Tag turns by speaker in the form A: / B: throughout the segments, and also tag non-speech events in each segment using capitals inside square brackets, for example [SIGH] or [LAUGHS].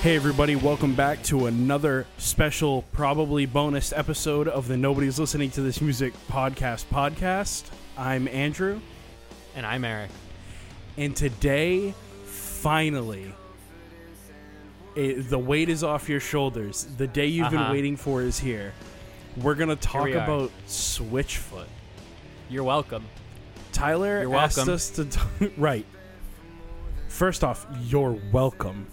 A: Hey, everybody, welcome back to another special, probably bonus episode of the Nobody's Listening to This Music podcast podcast. I'm Andrew,
B: And I'm Eric.
A: and today, finally, it, the weight is off your shoulders. The day you've been
B: Uh-huh.
A: waiting for is here. We're going to talk about Switchfoot.
B: You're welcome.
A: Tyler
B: You're
A: asked us to. T- [LAUGHS] right. First off, you're welcome.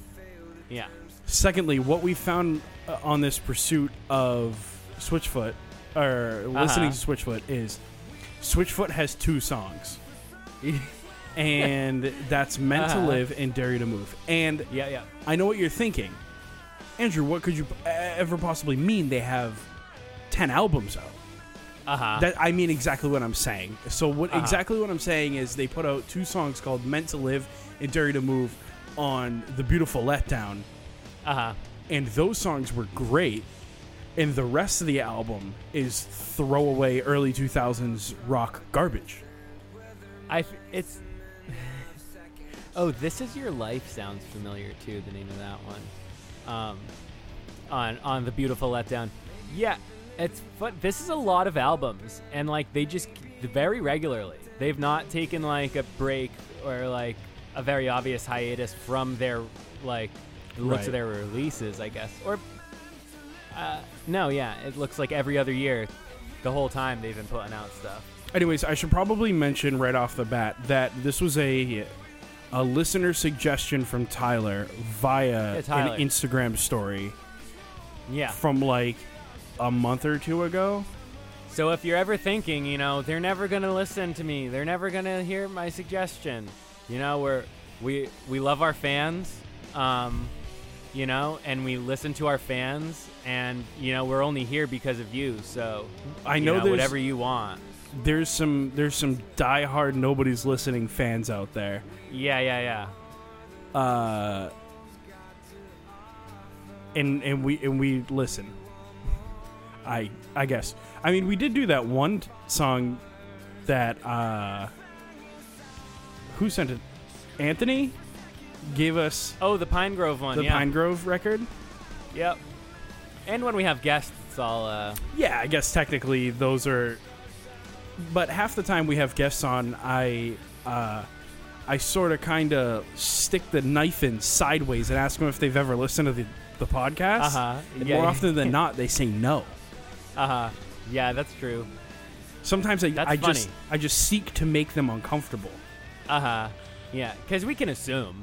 B: Yeah.
A: Secondly, what we found uh, on this pursuit of Switchfoot, or listening
B: Uh-huh.
A: to Switchfoot, is Switchfoot has two songs, [LAUGHS] and that's "Meant to
B: Uh-huh.
A: Live" and "Dare You to Move." And
B: Yeah, yeah.
A: I know what you're thinking, Andrew. What could you ever possibly mean? They have ten albums out.
B: Uh huh.
A: That I mean exactly what I'm saying. So what
B: Uh-huh.
A: exactly what I'm saying is they put out two songs called "Meant to Live" and "Dare to Move" on the beautiful letdown
B: Uh huh.
A: and those songs were great and the rest of the album is throwaway early 2000s rock garbage
B: I. It's. [LAUGHS] oh, this is your life sounds familiar too. The name of that one. Um, on on the beautiful letdown. Yeah, it's. But this is a lot of albums, and like they just very regularly. They've not taken like a break or like a very obvious hiatus from their like the looks
A: Right.
B: of their releases, I guess. Or uh, no, yeah, it looks like every other year, the whole time they've been putting out stuff.
A: anyways i should probably mention right off the bat that this was a a listener suggestion from tyler via
B: Yeah, Tyler.
A: an instagram story
B: Yeah.
A: from like a month or two ago
B: So if you're ever thinking, you know, they're never gonna listen to me, they're never gonna hear my suggestion, you know, we're we we love our fans, um, you know, and we listen to our fans, and you know, we're only here because of you. So
A: i
B: you
A: know,
B: whatever you want.
A: there's some there's some diehard nobody's listening fans out there
B: Yeah, yeah, yeah.
A: uh, and and we and we listen. I I guess. I mean, we did do that one song that uh, who sent it? Anthony gave us
B: Oh, the Pine Grove one.
A: the
B: yeah.
A: Pine Grove record.
B: Yep. And when we have guests, it's all uh,
A: Yeah, I guess technically those are. But half the time we have guests on, I uh, I sort of kind of stick the knife in sideways and ask them if they've ever listened to the the podcast.
B: uh huh.
A: And more often than [LAUGHS] not, they say no.
B: uh huh. Yeah, that's true.
A: Sometimes I,
B: That's
A: I just
B: funny.
A: I just seek to make them uncomfortable.
B: Uh huh. Yeah, because we can assume.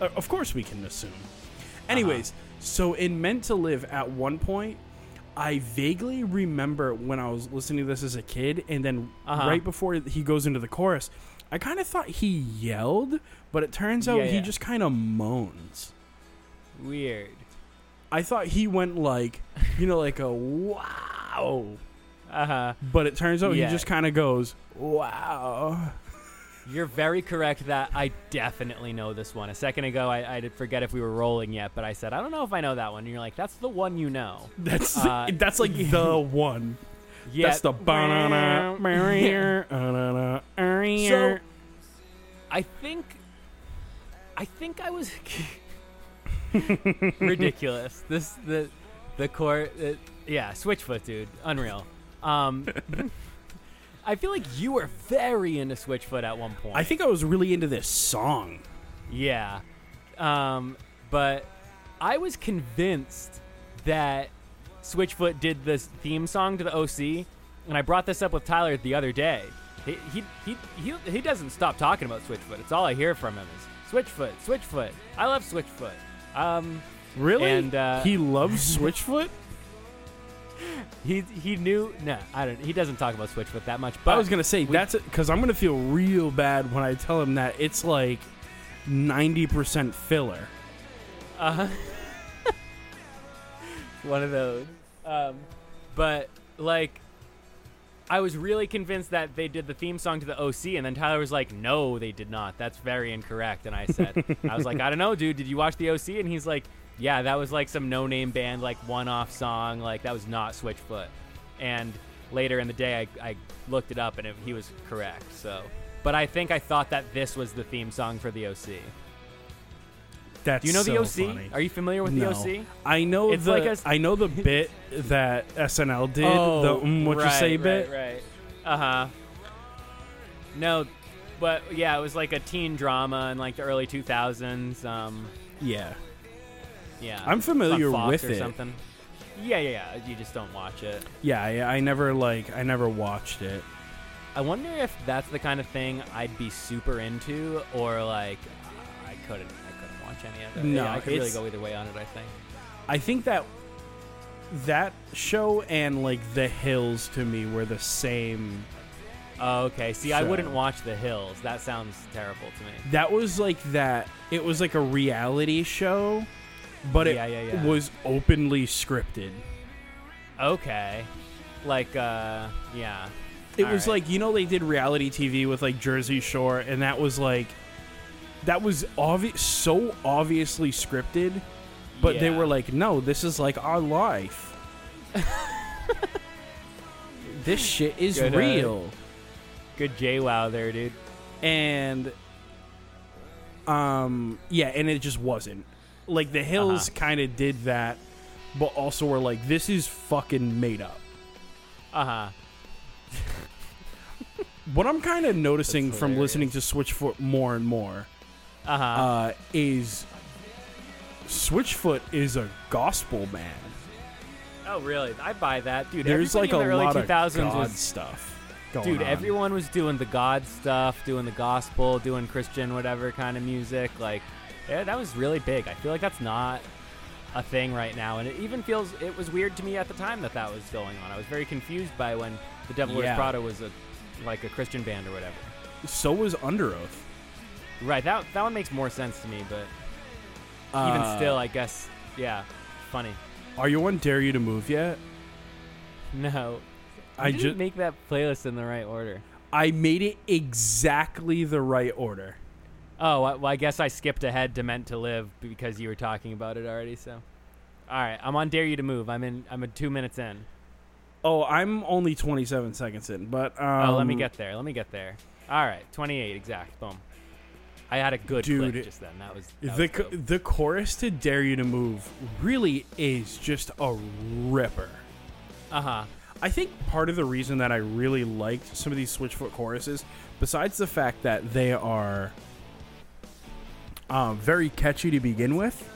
A: Uh, of course, we can assume.
B: Uh-huh.
A: Anyways, so in Meant to Live, at one point, I vaguely remember when I was listening to this as a kid, and then
B: Uh-huh.
A: right before he goes into the chorus, I kind of thought he yelled, but it turns out
B: Yeah,
A: he just kind of moans.
B: Weird.
A: I thought he went like, you know, like a wow,
B: Uh huh.
A: but it turns out
B: Yeah.
A: he just kind of goes wow.
B: You're very correct that I definitely know this one. A second ago, I, I forget if we were rolling yet, but I said, I don't know if I know that one. And you're like, that's the one you know.
A: That's
B: Uh, [LAUGHS]
A: that's like the [LAUGHS] one.
B: Yeah.
A: That's the banana. [LAUGHS]
B: So, I think. I think I was. ridiculous. This, the, the core. Uh, yeah, Switchfoot, dude. Unreal. Um. I feel like you were very into Switchfoot at one point.
A: I think I was really into this song.
B: Yeah. Um, but I was convinced that Switchfoot did this theme song to the OC, and I brought this up with Tyler the other day. He he he he, he doesn't stop talking about Switchfoot. It's all I hear from him is Switchfoot, Switchfoot. I love Switchfoot. Um,
A: Really?
B: And, uh,
A: he loves Switchfoot? [LAUGHS]
B: he he knew no, I don't. He doesn't talk about Switchfoot that much. But
A: I was going to say,
B: we-
A: that's because I'm going to feel real bad when I tell him that it's like 90% filler.
B: Uh, huh. [LAUGHS] one of those. Um, but like, I was really convinced that they did the theme song to the OC, and then Tyler was like, "No, they did not. That's very incorrect." And I said, [LAUGHS] "I was like, I don't know, dude. Did you watch the OC?" And he's like, "Yeah, that was like some no-name band, like one-off song. Like that was not Switchfoot." And later in the day, I, I looked it up, and it, he was correct. So, but I think I thought that this was the theme song for the OC.
A: That's
B: Do you know the OC?
A: funny.
B: Are you familiar with
A: no.
B: the OC?
A: I know
B: It's
A: the
B: like a
A: I know the bit that SNL did. the mm, what you
B: Oh,
A: say
B: right,
A: bit.
B: Right. Uh huh. No, but yeah, it was like a teen drama in like the early 2000s. Um,
A: Yeah.
B: Yeah.
A: I'm familiar with
B: or
A: it.
B: something. Yeah, yeah, yeah. You just don't watch it.
A: Yeah, I, I never like I never watched it.
B: I wonder if that's the kind of thing I'd be super into, or like I couldn't, I couldn't watch any of it.
A: No,
B: yeah, I could really go either way on it. I think.
A: I think that that show and like The Hills to me were the same.
B: Oh, okay. See, I wouldn't watch The Hills. That sounds terrible to me.
A: That was like that. It was like a reality show, but it
B: Yeah, yeah, yeah.
A: was openly scripted.
B: Okay. Like, uh, yeah.
A: It
B: All
A: was
B: right.
A: like you know they did reality TV with like Jersey Shore, and that was like that was obvious, so obviously scripted. But they were like, no, this is like our life. [LAUGHS] this shit is
B: Good, uh,
A: real.
B: Good Wow there, dude.
A: and um yeah and it just wasn't like the hills
B: Uh-huh.
A: kind of did that but also were like this is fucking made up
B: Uh huh. [LAUGHS]
A: what i'm kind of noticing from listening to switchfoot more and more
B: Uh huh.
A: uh is switchfoot is a gospel band
B: oh, really? I buy that, dude.
A: there's like a
B: the early
A: lot
B: 2000s
A: of god
B: was
A: stuff going
B: Dude,
A: on.
B: everyone was doing the God stuff, doing the gospel, doing Christian whatever kind of music. Like, yeah, that was really big. I feel like that's not a thing right now, and it even feels it was weird to me at the time that that was going on. I was very confused by when the Devil Wears
A: Yeah.
B: Prada was a like a Christian band or whatever.
A: so was under oath
B: Right. That that one makes more sense to me, but even
A: Uh,
B: still, I guess, yeah, funny.
A: are you on dare you to move yet
B: No,
A: I
B: I
A: just
B: make that playlist in the right order.
A: i made it exactly the right order
B: Oh, well, I guess I skipped ahead to Meant to Live because you were talking about it already. So, all right, I'm on Dare You to Move. I'm in. I'm at two minutes in.
A: Oh, I'm only 27 seconds in, but um,
B: oh, let me get there. Let me get there. All right, 28 exact. Boom. I had a good
A: Dude,
B: just then. That was that
A: the
B: was
A: co- the chorus to "Dare You to Move" really is just a ripper.
B: uh huh.
A: I think part of the reason that I really liked some of these Switchfoot choruses, besides the fact that they are um, very catchy to begin with,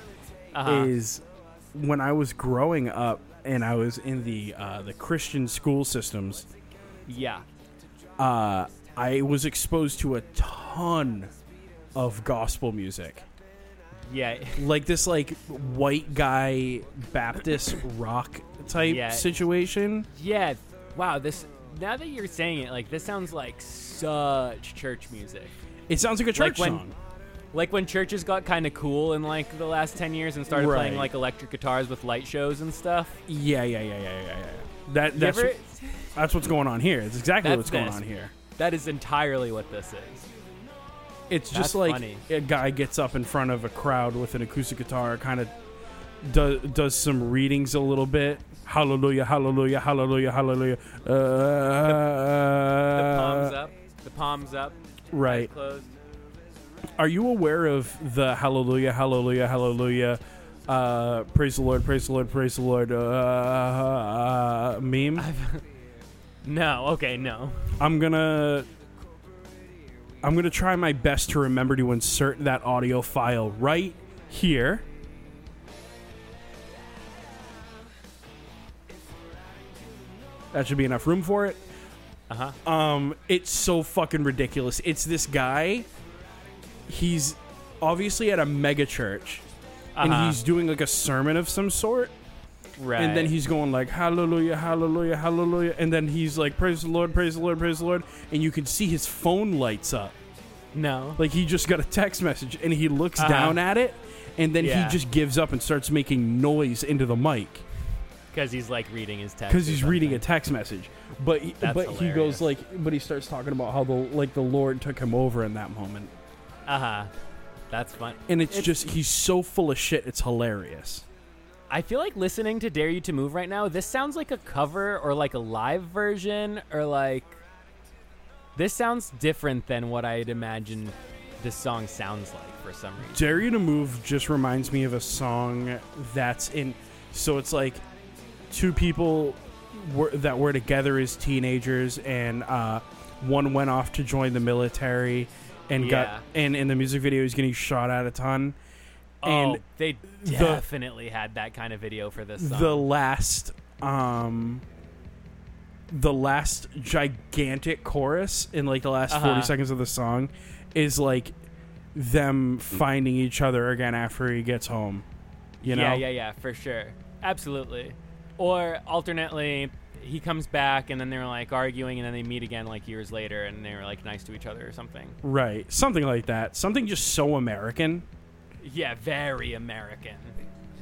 B: Uh-huh.
A: is when I was growing up and I was in the uh, the Christian school systems.
B: Yeah.
A: uh, I was exposed to a ton of gospel music.
B: Yeah.
A: Like this like white guy Baptist rock type
B: Yeah.
A: situation.
B: Yeah. Wow. This. Now that you're saying it, like this sounds like such church music.
A: It sounds like a church
B: Like when-
A: song.
B: Like when churches got kind of cool in like the last ten years and started playing like electric guitars with light shows and stuff.
A: Yeah, yeah, yeah, yeah, yeah, yeah. That
B: You
A: that's
B: ever-
A: that's what's going on here. It's exactly
B: That's
A: what's going
B: this.
A: on here.
B: that is entirely what this is.
A: It's
B: That's
A: just like
B: funny.
A: a guy gets up in front of a crowd with an acoustic guitar, kind of does does some readings a little bit. Hallelujah, hallelujah, hallelujah, hallelujah. Uh,
B: The palms up. The palms up.
A: Right.
B: Closed.
A: Are you aware of the Hallelujah, Hallelujah, Hallelujah, uh, praise the Lord, praise the Lord, praise the Lord uh, uh, meme? [LAUGHS]
B: No. Okay. No.
A: I'm gonna. I'm gonna try my best to remember to insert that audio file right here. That should be enough room for it.
B: Uh huh.
A: Um, it's so fucking ridiculous. It's this guy. He's obviously at a mega church, and
B: Uh-huh.
A: he's doing like a sermon of some sort.
B: Right.
A: And then he's going like hallelujah, hallelujah, hallelujah, and then he's like praise the Lord, praise the Lord, praise the Lord, and you can see his phone lights up.
B: no.
A: Like he just got a text message, and he looks
B: Uh-huh.
A: down at it, and then
B: Yeah.
A: he just gives up and starts making noise into the mic
B: Because he's like reading his text.
A: because
B: or
A: he's reading a
B: something.
A: text message. But he,
B: That's
A: but he
B: hilarious.
A: goes like, but he starts talking about how the like the Lord took him over in that moment.
B: Uh huh. That's fun.
A: and it's,
B: It's-
A: just he's so full of shit. It's hilarious.
B: I feel like listening to Dare You to Move right now, this sounds like a cover or like a live version or like. This sounds different than what I'd imagined this song sounds like for some reason.
A: Dare You to Move just reminds me of a song that's in. So it's like two people were, that were together as teenagers, and uh, one went off to join the military, and
B: Yeah.
A: got and in the music video he's getting shot at a ton.
B: oh,
A: And
B: they
A: the-
B: definitely had that kind of video for this song.
A: the last um the last gigantic chorus in like the last
B: Uh-huh.
A: 40 seconds of the song is like them finding each other again after he gets home you know
B: Yeah, yeah, yeah, for sure. Absolutely. Or alternately, he comes back and then they're like arguing and then they meet again like years later and they're like nice to each other or something.
A: right something like that something just so american
B: Yeah, very American.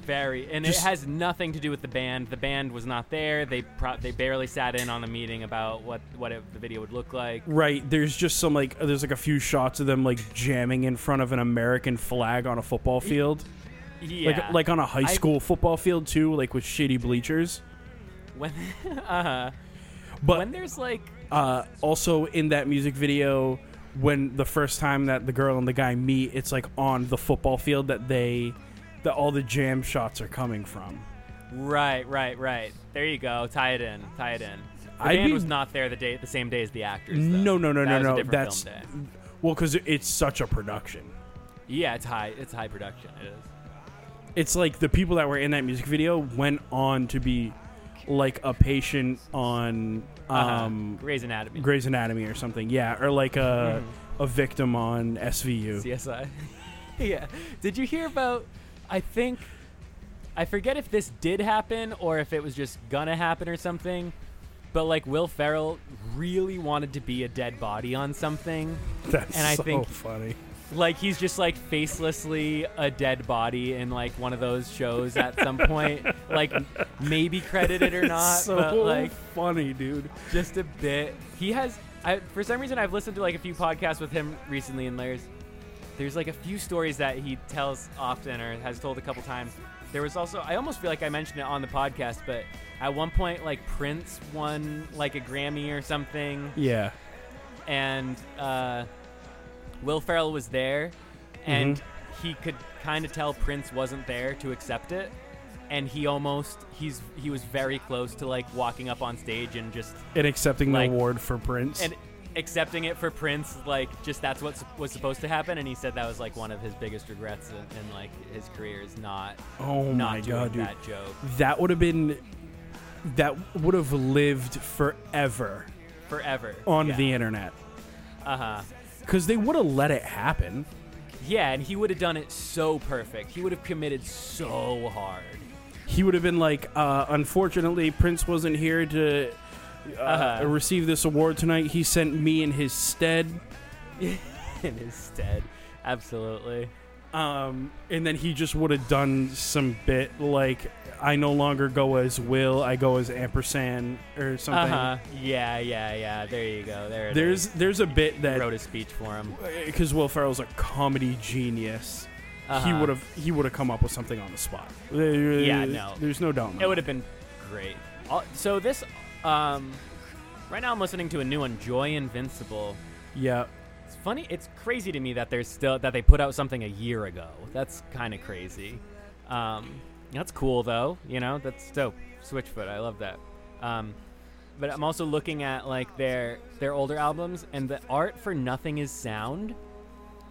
B: Very, and
A: Just-
B: it has nothing to do with the band. The band was not there. They pro- they barely sat in on the meeting about what what it, the video would look like.
A: right there's just some like there's like a few shots of them like jamming in front of an american flag on a football field
B: Yeah,
A: like like on a high
B: I-
A: school football field too like with shitty bleachers
B: when [LAUGHS] uh
A: but
B: when there's like
A: uh, also in that music video when the first time that the girl and the guy meet it's like on the football field that they that all the jam shots are coming from
B: Right, right, right. There you go. Tie it in. Tie it in. The
A: I'd
B: band
A: be-
B: was not there the day, the same day as the actors. Though.
A: no no no
B: That
A: no no that's well because it's such a production
B: Yeah, it's high. It's high production. It is.
A: it's like the people that were in that music video went on to be like a patient on
B: Uh-huh.
A: um
B: Grey's Anatomy.
A: Grey's Anatomy or something yeah or like a
B: Mm-hmm.
A: a victim on SVU
B: CSI. [LAUGHS] yeah. Did you hear about? I think I forget if this did happen or if it was just gonna happen or something. But like Will Ferrell really wanted to be a dead body on something.
A: that's
B: And I
A: so
B: think-
A: funny
B: Like he's just like facelessly a dead body in like one of those shows at some point. [LAUGHS] like maybe credited or not,
A: so
B: but like
A: funny dude
B: just a bit. He has, I, for some reason, I've listened to like a few podcasts with him recently, and there's, there's like a few stories that he tells often or has told a couple times. There was also, I almost feel like I mentioned it on the podcast, but at one point, like Prince won like a Grammy or something,
A: yeah
B: and uh, Will Ferrell was there, and
A: Mm-hmm.
B: he could kind of tell Prince wasn't there to accept it. And he almost he's he was very close to like walking up on stage and just
A: and accepting
B: Like-
A: the award for Prince.
B: and accepting it for Prince, like just that's what was supposed to happen, and he said that was like one of his biggest regrets in, in like his career is not
A: oh
B: not
A: my
B: doing
A: god, dude,
B: that joke
A: that would have been that would have lived forever
B: forever
A: on
B: yeah.
A: the internet
B: uh huh
A: because they would have let it happen.
B: yeah, and he would have done it so perfect. He would have committed so hard.
A: He would have been like, uh, unfortunately, Prince wasn't here to uh,
B: Uh-huh.
A: receive this award tonight. He sent me in his stead. [LAUGHS]
B: in his stead, absolutely.
A: Um, and then he just would have done some bit like, I no longer go as Will, I go as ampersand or something.
B: Uh huh. Yeah, yeah, yeah. There you go. There. it
A: There's
B: is.
A: there's a bit
B: He
A: that
B: wrote a speech for him.
A: because Will Ferrell's a comedy genius. He
B: Uh-huh.
A: would have he would have come up with something on the spot.
B: Yeah, no.
A: there's no doubt.
B: It would have been great. So this, um, right now I'm listening to a new one, Joy Invincible.
A: Yeah,
B: funny. It's crazy to me that there's still that they put out something a year ago. That's kind of crazy. Um, that's cool though. You know, that's dope. Switchfoot. I love that. Um, but I'm also looking at like their their older albums, and the art for Nothing Is Sound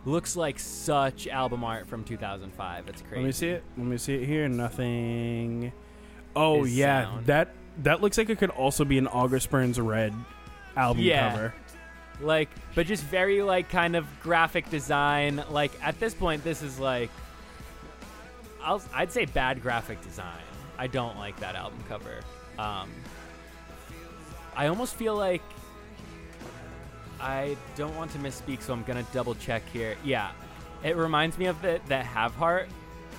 B: looks like such album art from 2005. It's crazy.
A: let me see it. Let me see it here. Nothing. Oh yeah,
B: sound.
A: that that looks like it could also be an August Burns Red album
B: Yeah.
A: cover.
B: Like but just very like kind of graphic design. Like at this point this is like I'll, i'd say bad graphic design. I don't like that album cover. Um, i almost feel like i don't want to misspeak so i'm gonna double check here. Yeah it reminds me of the, the have heart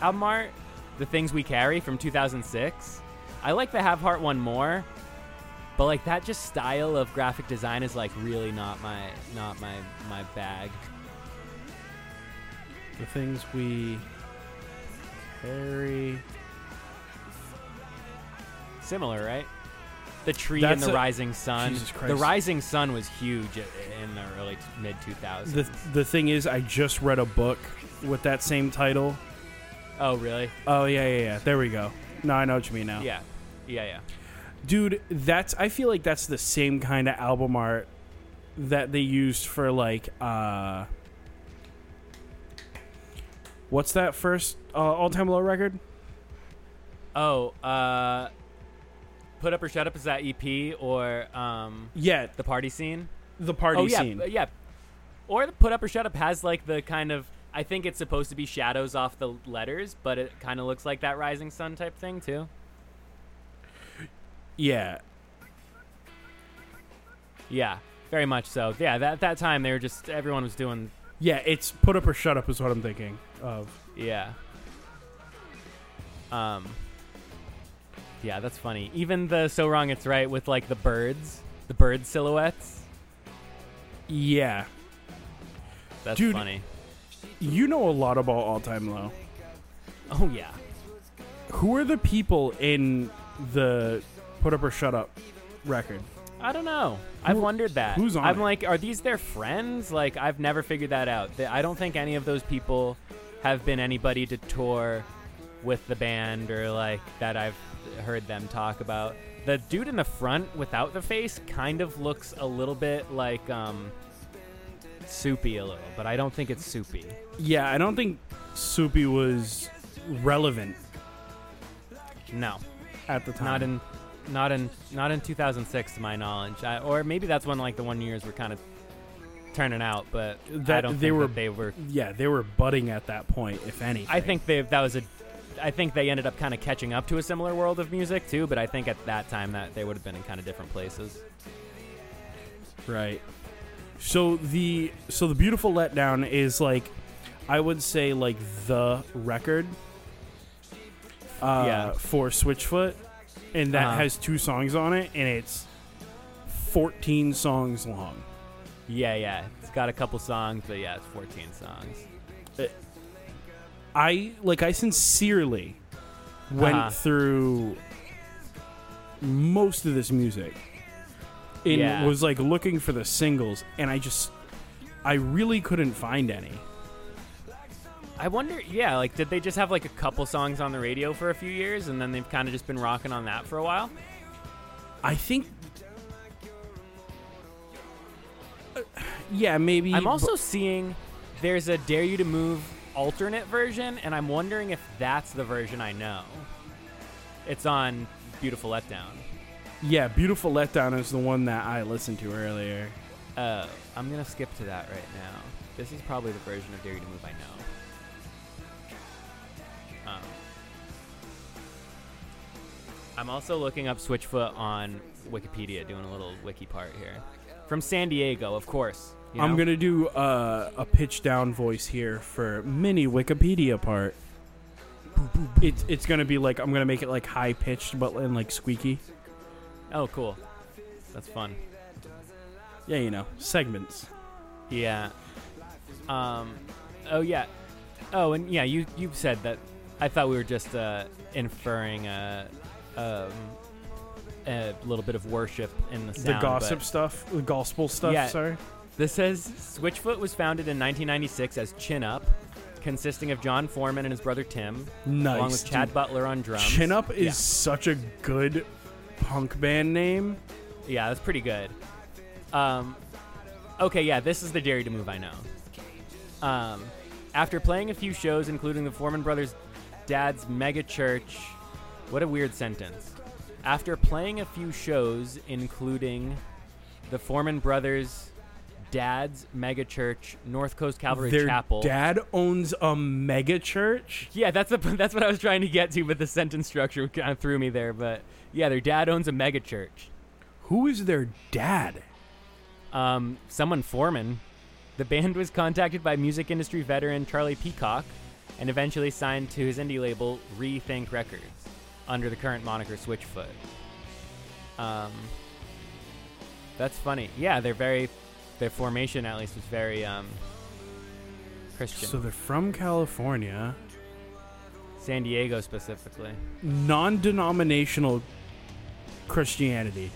B: album art the things we carry from 2006 i like the have heart one more but like that just style of graphic design is like really not my not my my bag.
A: The things we carry.
B: Similar, right? the tree
A: That's
B: and the
A: a-
B: rising sun.
A: Jesus
B: The rising sun was huge in the early mid 2000s.
A: The the thing is, I just read a book with that same title.
B: oh, really?
A: Oh yeah, yeah, yeah. There we go. No, I know what you mean now.
B: Yeah. Yeah, yeah.
A: Dude. That's I feel like that's the same kind of album art that they used for like uh, what's that first uh, all time low record?
B: Oh, uh Put Up or Shut Up is that EP or um
A: Yeah,
B: the party scene?
A: the party
B: oh yeah,
A: scene.
B: yeah. Or the Put Up or Shut Up has like the kind of I think it's supposed to be shadows off the letters, but it kind of looks like that rising sun type thing too.
A: Yeah,
B: Yeah, very much so. Yeah, that that time they were just everyone was doing
A: yeah. It's put up or shut up is what I'm thinking of.
B: yeah. Um Yeah, that's funny. Even the So Wrong It's Right with like the birds, the bird silhouettes.
A: Yeah,
B: That's
A: Dude.
B: funny.
A: you know a lot about all time low.
B: Oh yeah.
A: Who are the people in the put up or shut up record?
B: I don't know. I've
A: Who-
B: wondered that.
A: who's on
B: I'm
A: it?
B: like, are these their friends? Like, I've never figured that out. Th- I don't think any of those people have been anybody to tour with the band or like that I've heard them talk about. The dude in the front without the face kind of looks a little bit like um soupy a little, but I don't think it's soupy.
A: Yeah, I don't think Soupy was relevant
B: No,
A: at the time.
B: not in not in not in 2006 to my knowledge. I, or maybe that's when like the Wonder Years were kind of turning out, but I
A: That-
B: don't
A: they
B: think
A: were-
B: that they were
A: yeah, they were budding at that point, if anything.
B: I think they that was a. I think they ended up kind of catching up to a similar world of music too, but I think at that time that they would have been in kind of different places.
A: right. So the so the beautiful letdown is like, I would say like the record. Uh,
B: Yeah.
A: For Switchfoot, and that
B: Uh-huh.
A: has two songs on it, and it's fourteen songs long.
B: Yeah, yeah, it's got a couple songs, but yeah, it's 14 songs.
A: I like I sincerely went
B: Uh-huh.
A: through most of this music and
B: Yeah.
A: was like looking for the singles and I just I really couldn't find any.
B: I wonder, yeah, like did they just have like a couple songs on the radio for a few years, and then they've kind of just been rocking on that for a while?
A: I think Uh, yeah, maybe
B: I'm
A: but-
B: also seeing there's a Dare You to Move alternate version, and I'm wondering if that's the version I know. It's on Beautiful Letdown.
A: yeah, Beautiful Letdown is the one that I listened to earlier.
B: Uh, I'm gonna skip to that right now. This is probably the version of Dare You to Move I know. I'm also looking up Switchfoot on Wikipedia, doing a little wiki part here. From San Diego, of course. you
A: I'm going to do uh, a pitch down voice here for mini Wikipedia part. It's it's gonna be like I'm gonna make it like high pitched but and like squeaky.
B: Oh, cool. That's fun.
A: Yeah, you know segments.
B: Yeah. Um. Oh yeah. Oh, and yeah, you you said that. I thought we were just uh, inferring a, um, a little bit of worship in the sound.
A: the gossip stuff, the gospel stuff.
B: Yeah.
A: Sorry.
B: This says Switchfoot was founded in 1996 as Chin Up, consisting of Jon Foreman and his brother Tim,
A: Nice.
B: along with Chad
A: dude.
B: Butler on drums.
A: Chin Up is
B: Yeah.
A: such a good punk band name.
B: Yeah, that's pretty good. Um, okay, yeah, this is the Dare to Move I know. Um, after playing a few shows, including the Foreman Brothers' dad's mega church, what a weird sentence. After playing a few shows, including the Foreman Brothers' dad's mega church, North Coast Calvary
A: Their
B: Chapel.
A: dad owns a mega church.
B: Yeah, that's the, [LAUGHS] that's what I was trying to get to, but the sentence structure kind of threw me there. But yeah, their dad owns a mega church.
A: Who is their dad?
B: um, someone Foreman. The band was contacted by music industry veteran Charlie Peacock and eventually signed to his indie label Rethink Records under the current moniker Switchfoot. Um, that's funny. Yeah, they're very, their formation at least was very um, Christian.
A: So they're from California,
B: San Diego specifically.
A: non-denominational Christianity.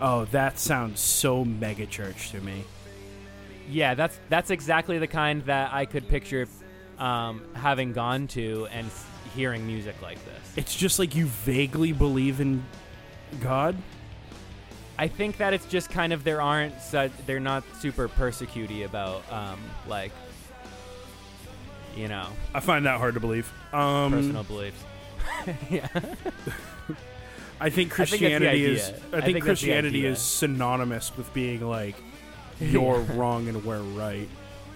A: Oh, that sounds so mega church to me.
B: Yeah, that's that's exactly the kind that I could picture um, having gone to and hearing music like this.
A: It's just like you vaguely believe in God.
B: I think that it's just kind of there aren't su- they're not super persecuty about um, like you know
A: I find that hard to believe. Um,
B: personal beliefs. [LAUGHS] yeah.
A: I think
B: I
A: Christianity is. I
B: I
A: think,
B: think
A: Christianity is synonymous with being like [LAUGHS] you're wrong and we're right.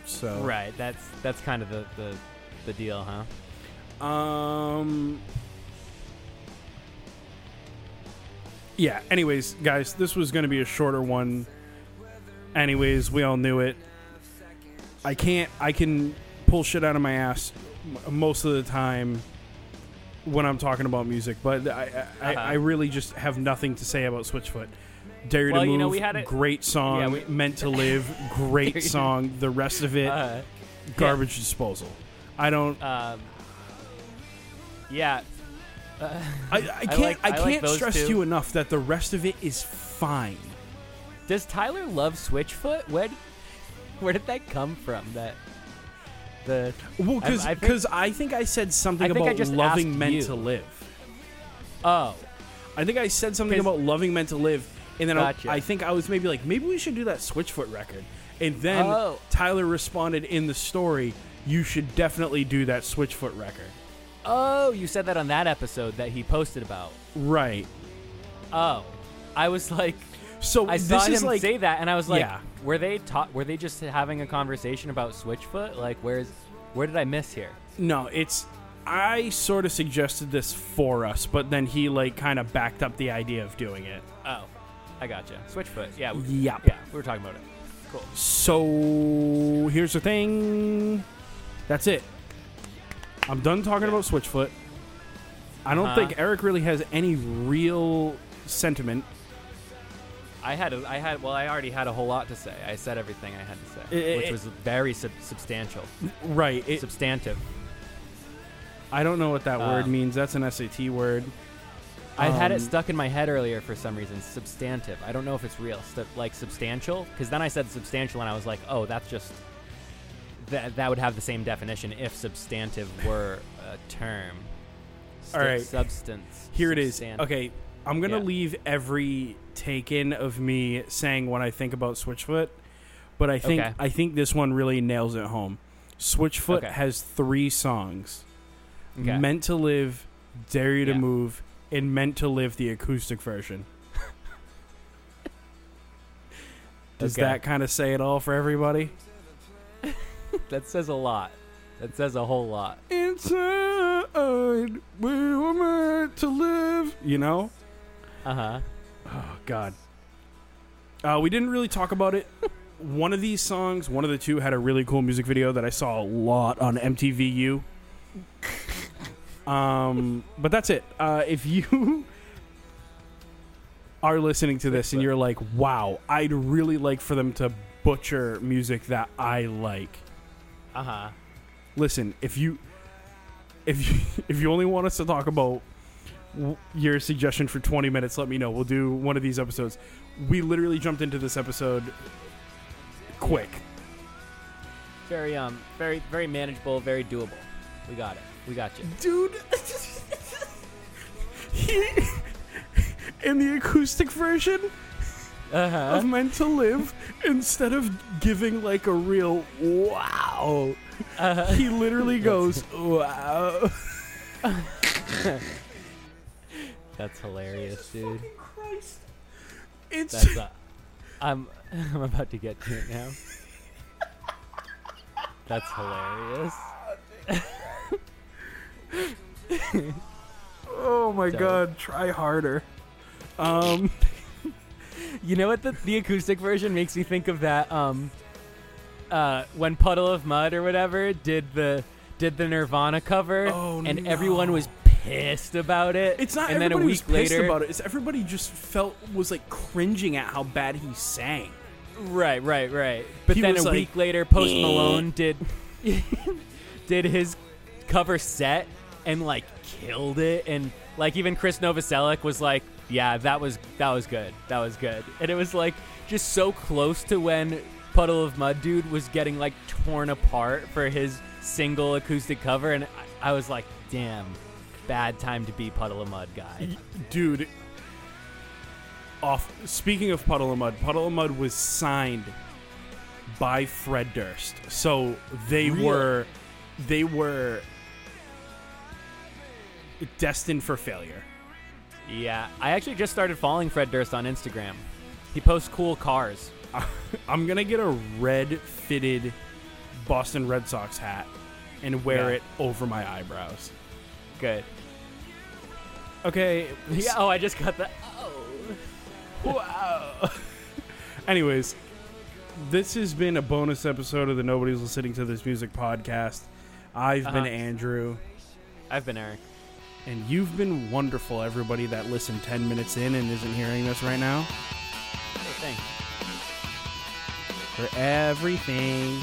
A: So
B: Right. That's that's kind of the the, the deal, huh?
A: Um. Yeah. Anyways, guys, this was going to be a shorter one. Anyways, we all knew it. I can't. I can pull shit out of my ass most of the time when I'm talking about music, but I I,
B: Uh-huh.
A: I really just have nothing to say about Switchfoot. Dare
B: Well,
A: to
B: you
A: move,
B: know, we had it-
A: great song.
B: Yeah, we-
A: Meant to [LAUGHS] live, great song. The rest of it,
B: Uh,
A: garbage disposal. I don't.
B: um, yeah. Uh,
A: I, I can't. I,
B: like- I
A: can't
B: those
A: stress
B: two.
A: you enough that the rest of it is fine.
B: Does Tyler love Switchfoot? Where, where did that come from? That the
A: Well, because
B: I- I think-
A: I think I said something
B: I
A: about loving men
B: you.
A: to live.
B: oh
A: I think I said something about loving Meant to Live, and then
B: Gotcha.
A: I, I think I was maybe like, maybe we should do that Switchfoot record. And then
B: Oh.
A: Tyler responded in the story, "You should definitely do that Switchfoot record."
B: Oh you said that on that episode that he posted about.
A: Right.
B: Oh, I was like,
A: So
B: I saw
A: this
B: him
A: is like
B: say that, and I was like,
A: Yeah.
B: were they ta- Were they just having a conversation about Switchfoot? Like, where's where did I miss here?
A: no, it's. I sort of suggested this for us, but then he like kind of backed up the idea of doing it.
B: Oh, I gotcha. Switchfoot. Yeah. We,
A: Yep.
B: Yeah, we were talking about it. Cool.
A: So here's the thing. That's it. I'm done talking about Switchfoot. I don't
B: Uh-huh.
A: think Eric really has any real sentiment.
B: I had a, I had well I already had a whole lot to say. I said everything I had to say,
A: It- it-
B: which
A: it-
B: was very sub- substantial,
A: Right. It,
B: substantive.
A: I don't know what that word
B: Um,
A: means. That's an SAT word.
B: I had it
A: Um,
B: stuck in my head earlier for some reason. Substantive. I don't know if it's real. Stu- like substantial, because then I said substantial, and I was like, oh, that's just that that would have the same definition if substantive were a term.
A: All
B: Stu- Substance.
A: Here it is.
B: substan-
A: Okay. I'm going to
B: Yeah.
A: leave every taken of me saying what I think about Switchfoot, but I think
B: Okay.
A: I think this one really nails it home. Switchfoot
B: Okay.
A: has 3 songs.
B: Okay.
A: Meant to Live, Dare You to
B: Yeah.
A: Move, and Meant to Live the acoustic version. [LAUGHS] Does that kind of say it all for everybody?
B: That says a lot. That says a whole lot.
A: Inside, we were meant to live. You know?
B: Uh huh.
A: Oh, God. Uh, we didn't really talk about it. [LAUGHS] one of these songs, one of the two, had a really cool music video that I saw a lot on MTVU. [LAUGHS] Um, but that's it. Uh, if you [LAUGHS] are listening to this and you're like, "Wow, I'd really like for them to butcher music that I like,"
B: Uh huh.
A: listen. If you if you [LAUGHS] if you only want us to talk about w- your suggestion for 20 minutes, let me know. We'll do one of these episodes. We literally jumped into this episode quick.
B: Very um, very very manageable, very doable. We got it. We got you.
A: dude. [LAUGHS] he, in the acoustic version
B: Uh huh.
A: of Meant to Live, instead of giving like a real wow,
B: Uh-huh.
A: he literally goes [LAUGHS] wow.
B: That's hilarious, dude.
A: Christ. It's
B: That's uh, I'm [LAUGHS] I'm about to get to it now. That's hilarious. [LAUGHS]
A: oh my god, try harder. Um,
B: You know what the the acoustic version makes me think of that um uh when Puddle of Mudd or whatever did the did the Nirvana cover
A: Oh,
B: and everyone was pissed about it.
A: it's not
B: and then a week
A: pissed
B: later
A: about it. It's everybody just felt was like cringing at how bad he sang.
B: Right, right, right. But
A: He
B: then a
A: like,
B: week later Post
A: "Eh."
B: Malone did [LAUGHS] did his cover set and like killed it and like even Chris Novoselic was like Yeah, that was that was good. That was good. And it was like just so close to when Puddle of Mudd Dude was getting like torn apart for his single acoustic cover and I, I was like, "Damn, bad time to be Puddle of Mudd guy."
A: Dude, off speaking of Puddle of Mudd, Puddle of Mudd was signed by Fred Durst. So they
B: Really?
A: were they were destined for failure.
B: Yeah, I actually just started following Fred Durst on Instagram. He posts cool cars. [LAUGHS]
A: I'm gonna get a red fitted Boston Red Sox hat and wear
B: Yeah.
A: it over my eyebrows.
B: Good.
A: Okay.
B: Yeah, oh, I just got that. Oh. [LAUGHS]
A: Wow. Anyways, this has been a bonus episode of the Nobody's Listening to This Music podcast. I've been
B: Uh-huh.
A: Andrew,
B: I've been Eric.
A: And you've been wonderful, everybody that listened 10 minutes in and isn't hearing this right now.
B: Hey, thanks.
A: For everything.